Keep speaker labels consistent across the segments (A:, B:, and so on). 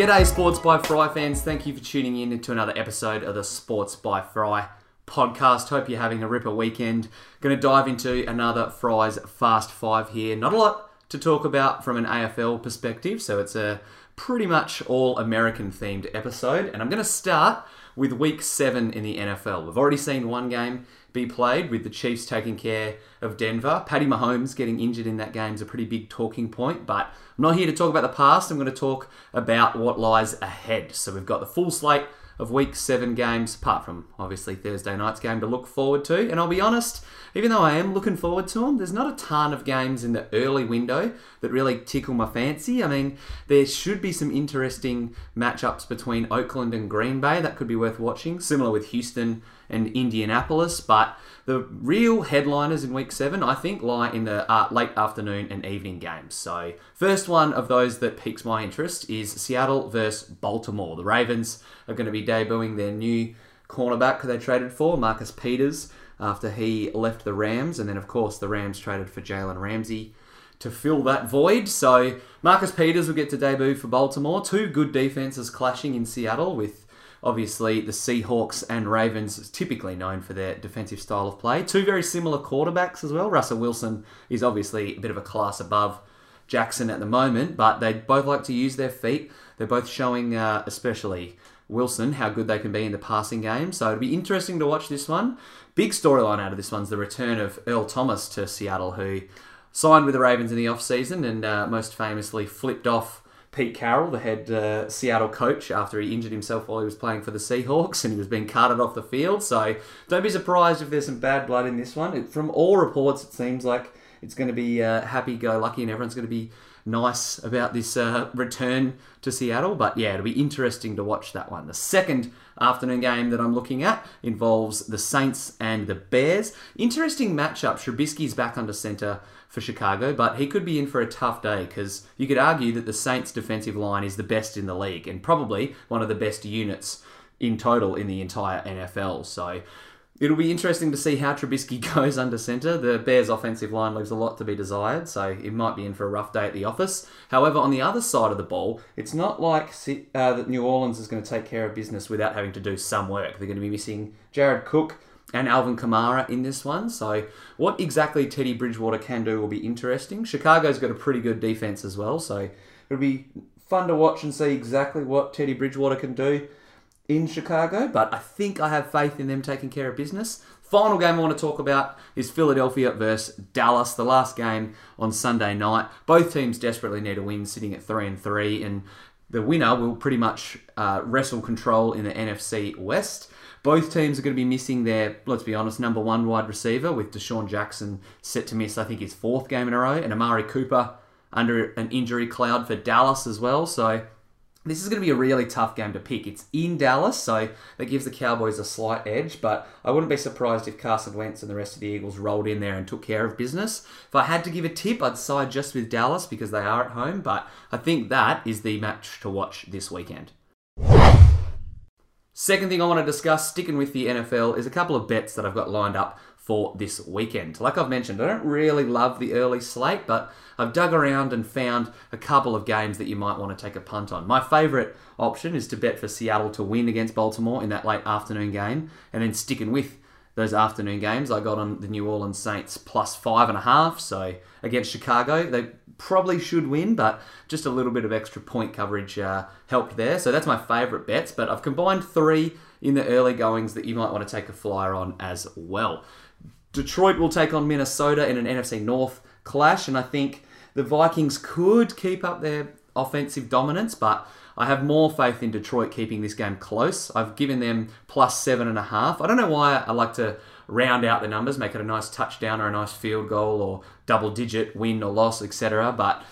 A: G'day, Sports by Fry fans. Thank you for tuning in to another episode of the Sports by Fry podcast. Hope you're having a ripper weekend. Going to dive into another Fry's Fast Five here. Not a lot to talk about from an AFL perspective, so it's a pretty much all American themed episode. And I'm going to start with week seven in the NFL. We've already seen one game be played with the Chiefs taking care of Denver. Patty Mahomes getting injured in that game is a pretty big talking point, but I'm not here to talk about the past. I'm going to talk about what lies ahead. So we've got the full slate of week seven games, apart from obviously Thursday night's game to look forward to. And I'll be honest, even though I am looking forward to them, there's not a ton of games in the early window that really tickle my fancy. I mean, there should be some interesting matchups between Oakland and Green Bay that could be worth watching, similar with Houston and Indianapolis. But the real headliners in week seven, I think, lie in the uh, late afternoon and evening games. So, first one of those that piques my interest is Seattle versus Baltimore. The Ravens are going to be debuting their new cornerback they traded for, Marcus Peters, after he left the Rams. And then, of course, the Rams traded for Jalen Ramsey to fill that void. So Marcus Peters will get to debut for Baltimore. Two good defenses clashing in Seattle with obviously the Seahawks and Ravens typically known for their defensive style of play. Two very similar quarterbacks as well. Russell Wilson is obviously a bit of a class above Jackson at the moment, but they both like to use their feet. They're both showing, uh, especially Wilson, how good they can be in the passing game. So it'll be interesting to watch this one. Big storyline out of this one's the return of Earl Thomas to Seattle, who signed with the Ravens in the offseason and uh, most famously flipped off Pete Carroll, the head uh, Seattle coach, after he injured himself while he was playing for the Seahawks and he was being carted off the field. So don't be surprised if there's some bad blood in this one. It, from all reports, it seems like it's going to be uh, happy go lucky and everyone's going to be nice about this uh, return to Seattle. But yeah, it'll be interesting to watch that one. The second afternoon game that I'm looking at involves the Saints and the Bears. Interesting matchup. Trubisky's back under center for Chicago, but he could be in for a tough day because you could argue that the Saints' defensive line is the best in the league and probably one of the best units in total in the entire NFL. So It'll be interesting to see how Trubisky goes under centre. The Bears' offensive line leaves a lot to be desired, so it might be in for a rough day at the office. However, on the other side of the ball, it's not like uh, that New Orleans is going to take care of business without having to do some work. They're going to be missing Jared Cook and Alvin Kamara in this one. So, what exactly Teddy Bridgewater can do will be interesting. Chicago's got a pretty good defense as well, so it'll be fun to watch and see exactly what Teddy Bridgewater can do in Chicago, but I think I have faith in them taking care of business. Final game I want to talk about is Philadelphia versus Dallas, the last game on Sunday night. Both teams desperately need a win, sitting at three and three, and the winner will pretty much uh, wrestle control in the NFC West. Both teams are going to be missing their, let's be honest, number one wide receiver, with DeSean Jackson set to miss, I think, his fourth game in a row, and Amari Cooper under an injury cloud for Dallas as well. So this is going to be a really tough game to pick. It's in Dallas, so that gives the Cowboys a slight edge, but I wouldn't be surprised if Carson Wentz and the rest of the Eagles rolled in there and took care of business. If I had to give a tip, I'd side just with Dallas because they are at home, but I think that is the match to watch this weekend. Second thing I want to discuss, sticking with the NFL, is a couple of bets that I've got lined up for this weekend. Like I've mentioned, I don't really love the early slate, but I've dug around and found a couple of games that you might want to take a punt on. My favourite option is to bet for Seattle to win against Baltimore in that late afternoon game, and then sticking with those afternoon games. I got on the New Orleans Saints plus five and a half. So against Chicago, they probably should win, but just a little bit of extra point coverage uh, helped there. So that's my favourite bets. But I've combined three in the early goings that you might want to take a flyer on as well. Detroit will take on Minnesota in an NFC North clash, and I think the Vikings could keep up their offensive dominance, but I have more faith in Detroit keeping this game close. I've given them plus seven and a half. I don't know why I like to round out the numbers, make it a nice touchdown or a nice field goal or double digit win or loss, etc. But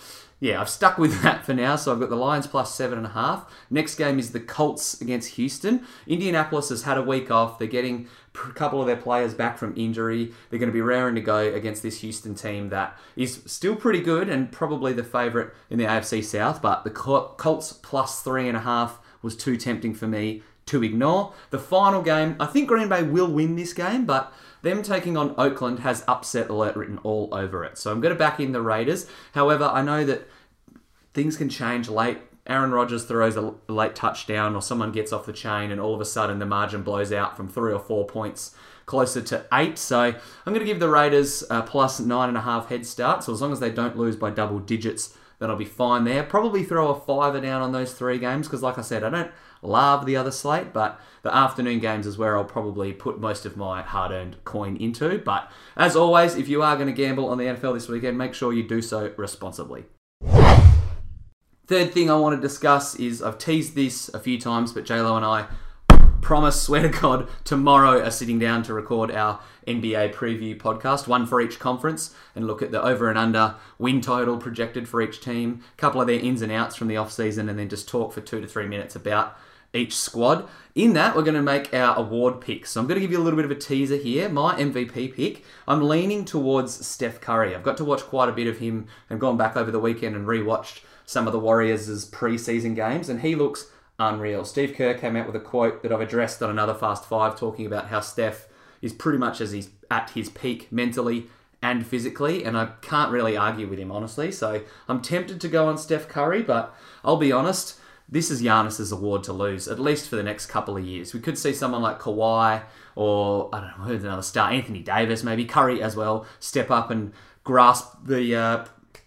A: yeah, I've stuck with that for now. So I've got the Lions plus seven and a half. Next game is the Colts against Houston. Indianapolis has had a week off. They're getting couple of their players back from injury. They're going to be raring to go against this Houston team that is still pretty good and probably the favourite in the AFC South. But the Colts plus three and a half was too tempting for me to ignore. The final game, I think Green Bay will win this game, but them taking on Oakland has upset alert written all over it. So I'm going to back in the Raiders. However, I know that things can change late Aaron Rodgers throws a late touchdown or someone gets off the chain and all of a sudden the margin blows out from three or four points closer to eight. So I'm going to give the Raiders a plus nine and a half head start. So as long as they don't lose by double digits, then I'll be fine there. Probably throw a fiver down on those three games because, like I said, I don't love the other slate, but the afternoon games is where I'll probably put most of my hard earned coin into. But as always, if you are going to gamble on the NFL this weekend, make sure you do so responsibly. Third thing I want to discuss is I've teased this a few times, but JLo and I promise, swear to God, tomorrow are sitting down to record our NBA preview podcast, one for each conference, and look at the over and under win total projected for each team, a couple of their ins and outs from the off season, and then just talk for two to three minutes about each squad. In that, we're going to make our award picks. So I'm going to give you a little bit of a teaser here. My MVP pick, I'm leaning towards Steph Curry. I've got to watch quite a bit of him and gone back over the weekend and rewatched some of the Warriors' preseason games, and he looks unreal. Steve Kerr came out with a quote that I've addressed on another Fast Five, talking about how Steph is pretty much as he's at his peak mentally and physically, and I can't really argue with him honestly. So I'm tempted to go on Steph Curry, but I'll be honest, this is Giannis's award to lose, at least for the next couple of years. We could see someone like Kawhi or I don't know who's another star, Anthony Davis, maybe Curry as well, step up and grasp the uh,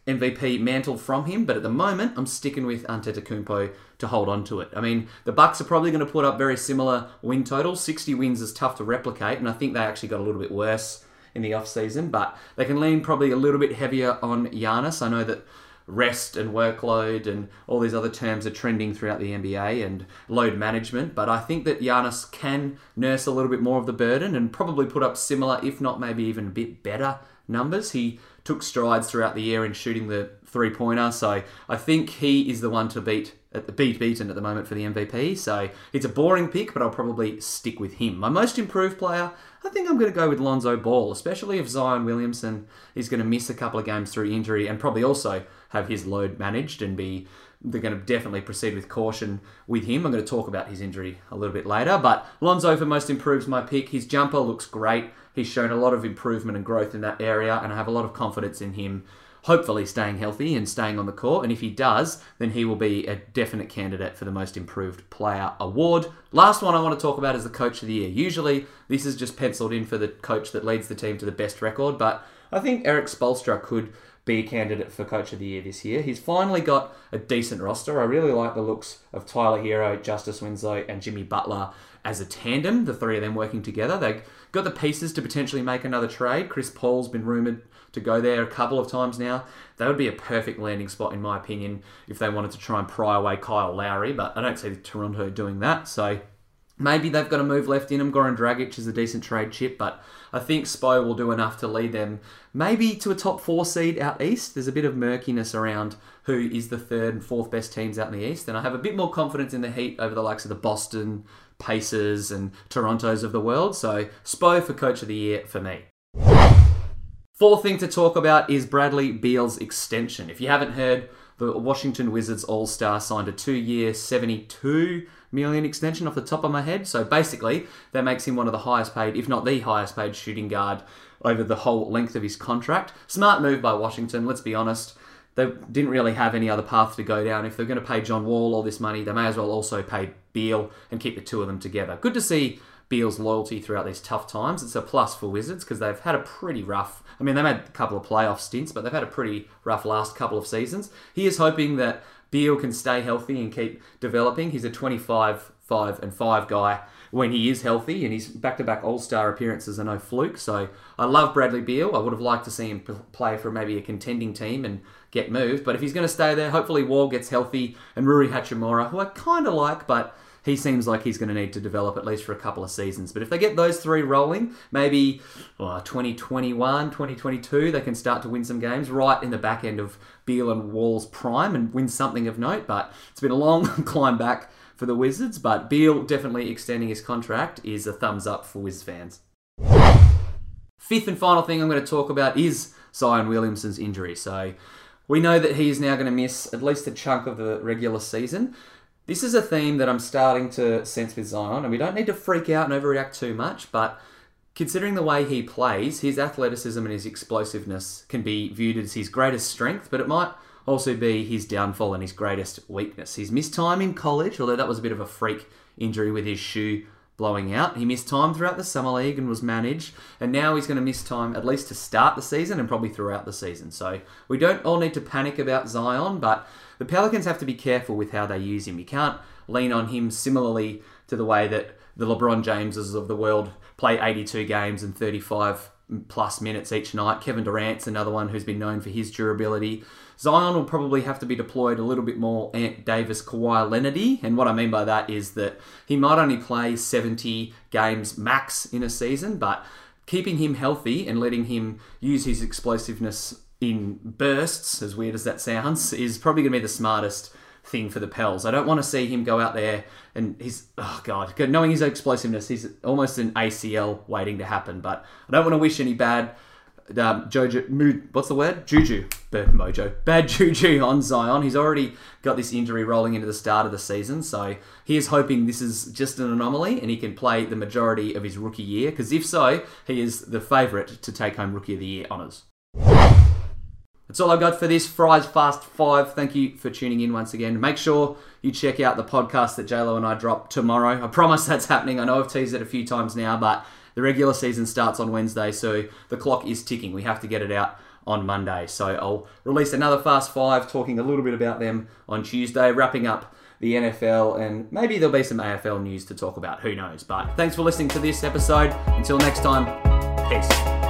A: MVP mantle from him. But at the moment, I'm sticking with Antetokounmpo to hold on to it. I mean, the Bucks are probably going to put up very similar win totals. 60 wins is tough to replicate, and I think they actually got a little bit worse in the offseason, but they can lean probably a little bit heavier on Giannis. I know that rest and workload and all these other terms are trending throughout the NBA and load management, but I think that Giannis can nurse a little bit more of the burden and probably put up similar, if not maybe even a bit better numbers. He took strides throughout the year in shooting the three pointer, so I think he is the one to beat at the beat beaten at the moment for the MVP. So it's a boring pick, but I'll probably stick with him. My most improved player, I think I'm going to go with Lonzo Ball, especially if Zion Williamson is going to miss a couple of games through injury and probably also have his load managed and be they're going to definitely proceed with caution with him. I'm going to talk about his injury a little bit later, but Lonzo for most improves my pick. His jumper looks great. He's shown a lot of improvement and growth in that area, and I have a lot of confidence in him hopefully staying healthy and staying on the court. And if he does, then he will be a definite candidate for the Most Improved Player award. Last one I want to talk about is the Coach of the Year. Usually, this is just penciled in for the coach that leads the team to the best record, but I think Erik Spoelstra could be a candidate for Coach of the Year this year. He's finally got a decent roster. I really like the looks of Tyler Herro, Justice Winslow, and Jimmy Butler as a tandem, the three of them working together. They've got the pieces to potentially make another trade. Chris Paul's been rumoured to go there a couple of times now. That would be a perfect landing spot, in my opinion, if they wanted to try and pry away Kyle Lowry, but I don't see Toronto doing that. So maybe they've got a move left in them. Goran Dragic is a decent trade chip, but I think Spo will do enough to lead them maybe to a top four seed out east. There's a bit of murkiness around who is the third and fourth best teams out in the east, and I have a bit more confidence in the Heat over the likes of the Boston, Pacers, and Torontos of the world. So Spo for Coach of the Year for me. Fourth thing to talk about is Bradley Beal's extension. If you haven't heard, the Washington Wizards All Star signed a two year, 72 million extension off the top of my head. So basically, that makes him one of the highest paid, if not the highest paid shooting guard over the whole length of his contract. Smart move by Washington, let's be honest. They didn't really have any other path to go down. If they're going to pay John Wall all this money, they may as well also pay Beal and keep the two of them together. Good to see Beal's loyalty throughout these tough times. It's a plus for Wizards because they've had a pretty rough I mean, they've had a couple of playoff stints, but they've had a pretty rough last couple of seasons. He is hoping that Beal can stay healthy and keep developing. He's a 25, 5, and 5 guy when he is healthy, and his back to back All Star appearances are no fluke. So I love Bradley Beal. I would have liked to see him play for maybe a contending team and get moved. But if he's going to stay there, hopefully Wall gets healthy and Rui Hachimura, who I kind of like, but he seems like he's going to need to develop at least for a couple of seasons. But if they get those three rolling, maybe oh, 2021, 2022, they can start to win some games right in the back end of Beal and Wall's prime and win something of note. But it's been a long climb back for the Wizards. But Beal definitely extending his contract is a thumbs up for Wiz fans. Fifth and final thing I'm going to talk about is Zion Williamson's injury. So we know that he is now going to miss at least a chunk of the regular season. This is a theme that I'm starting to sense with Zion, and we don't need to freak out and overreact too much, but considering the way he plays, his athleticism and his explosiveness can be viewed as his greatest strength, but it might also be his downfall and his greatest weakness. He's missed time in college, although that was a bit of a freak injury with his shoe blowing out. He missed time throughout the summer league and was managed, and now he's going to miss time at least to start the season and probably throughout the season. So we don't all need to panic about Zion, but the Pelicans have to be careful with how they use him. You can't lean on him similarly to the way that the LeBron Jameses of the world play 82 games and 35 plus minutes each night. Kevin Durant's another one who's been known for his durability. Zion will probably have to be deployed a little bit more Ant Davis Kawhi Leonardy, and what I mean by that is that he might only play 70 games max in a season, but keeping him healthy and letting him use his explosiveness in bursts, as weird as that sounds, is probably going to be the smartest thing for the Pels. I don't want to see him go out there and he's oh god, knowing his explosiveness, he's almost an ACL waiting to happen. But I don't want to wish any bad um, Jojo, mood, what's the word? Juju, bad mojo, bad juju on Zion. He's already got this injury rolling into the start of the season, so he is hoping this is just an anomaly and he can play the majority of his rookie year. Because if so, he is the favourite to take home rookie of the year honours. That's all I've got for this Fry's Fast Five. Thank you for tuning in once again. Make sure you check out the podcast that JLo and I drop tomorrow. I promise that's happening. I know I've teased it a few times now, but the regular season starts on Wednesday, so the clock is ticking. We have to get it out on Monday. So I'll release another Fast Five, talking a little bit about them on Tuesday, wrapping up the NFL, and maybe there'll be some AFL news to talk about. Who knows? But thanks for listening to this episode. Until next time, peace.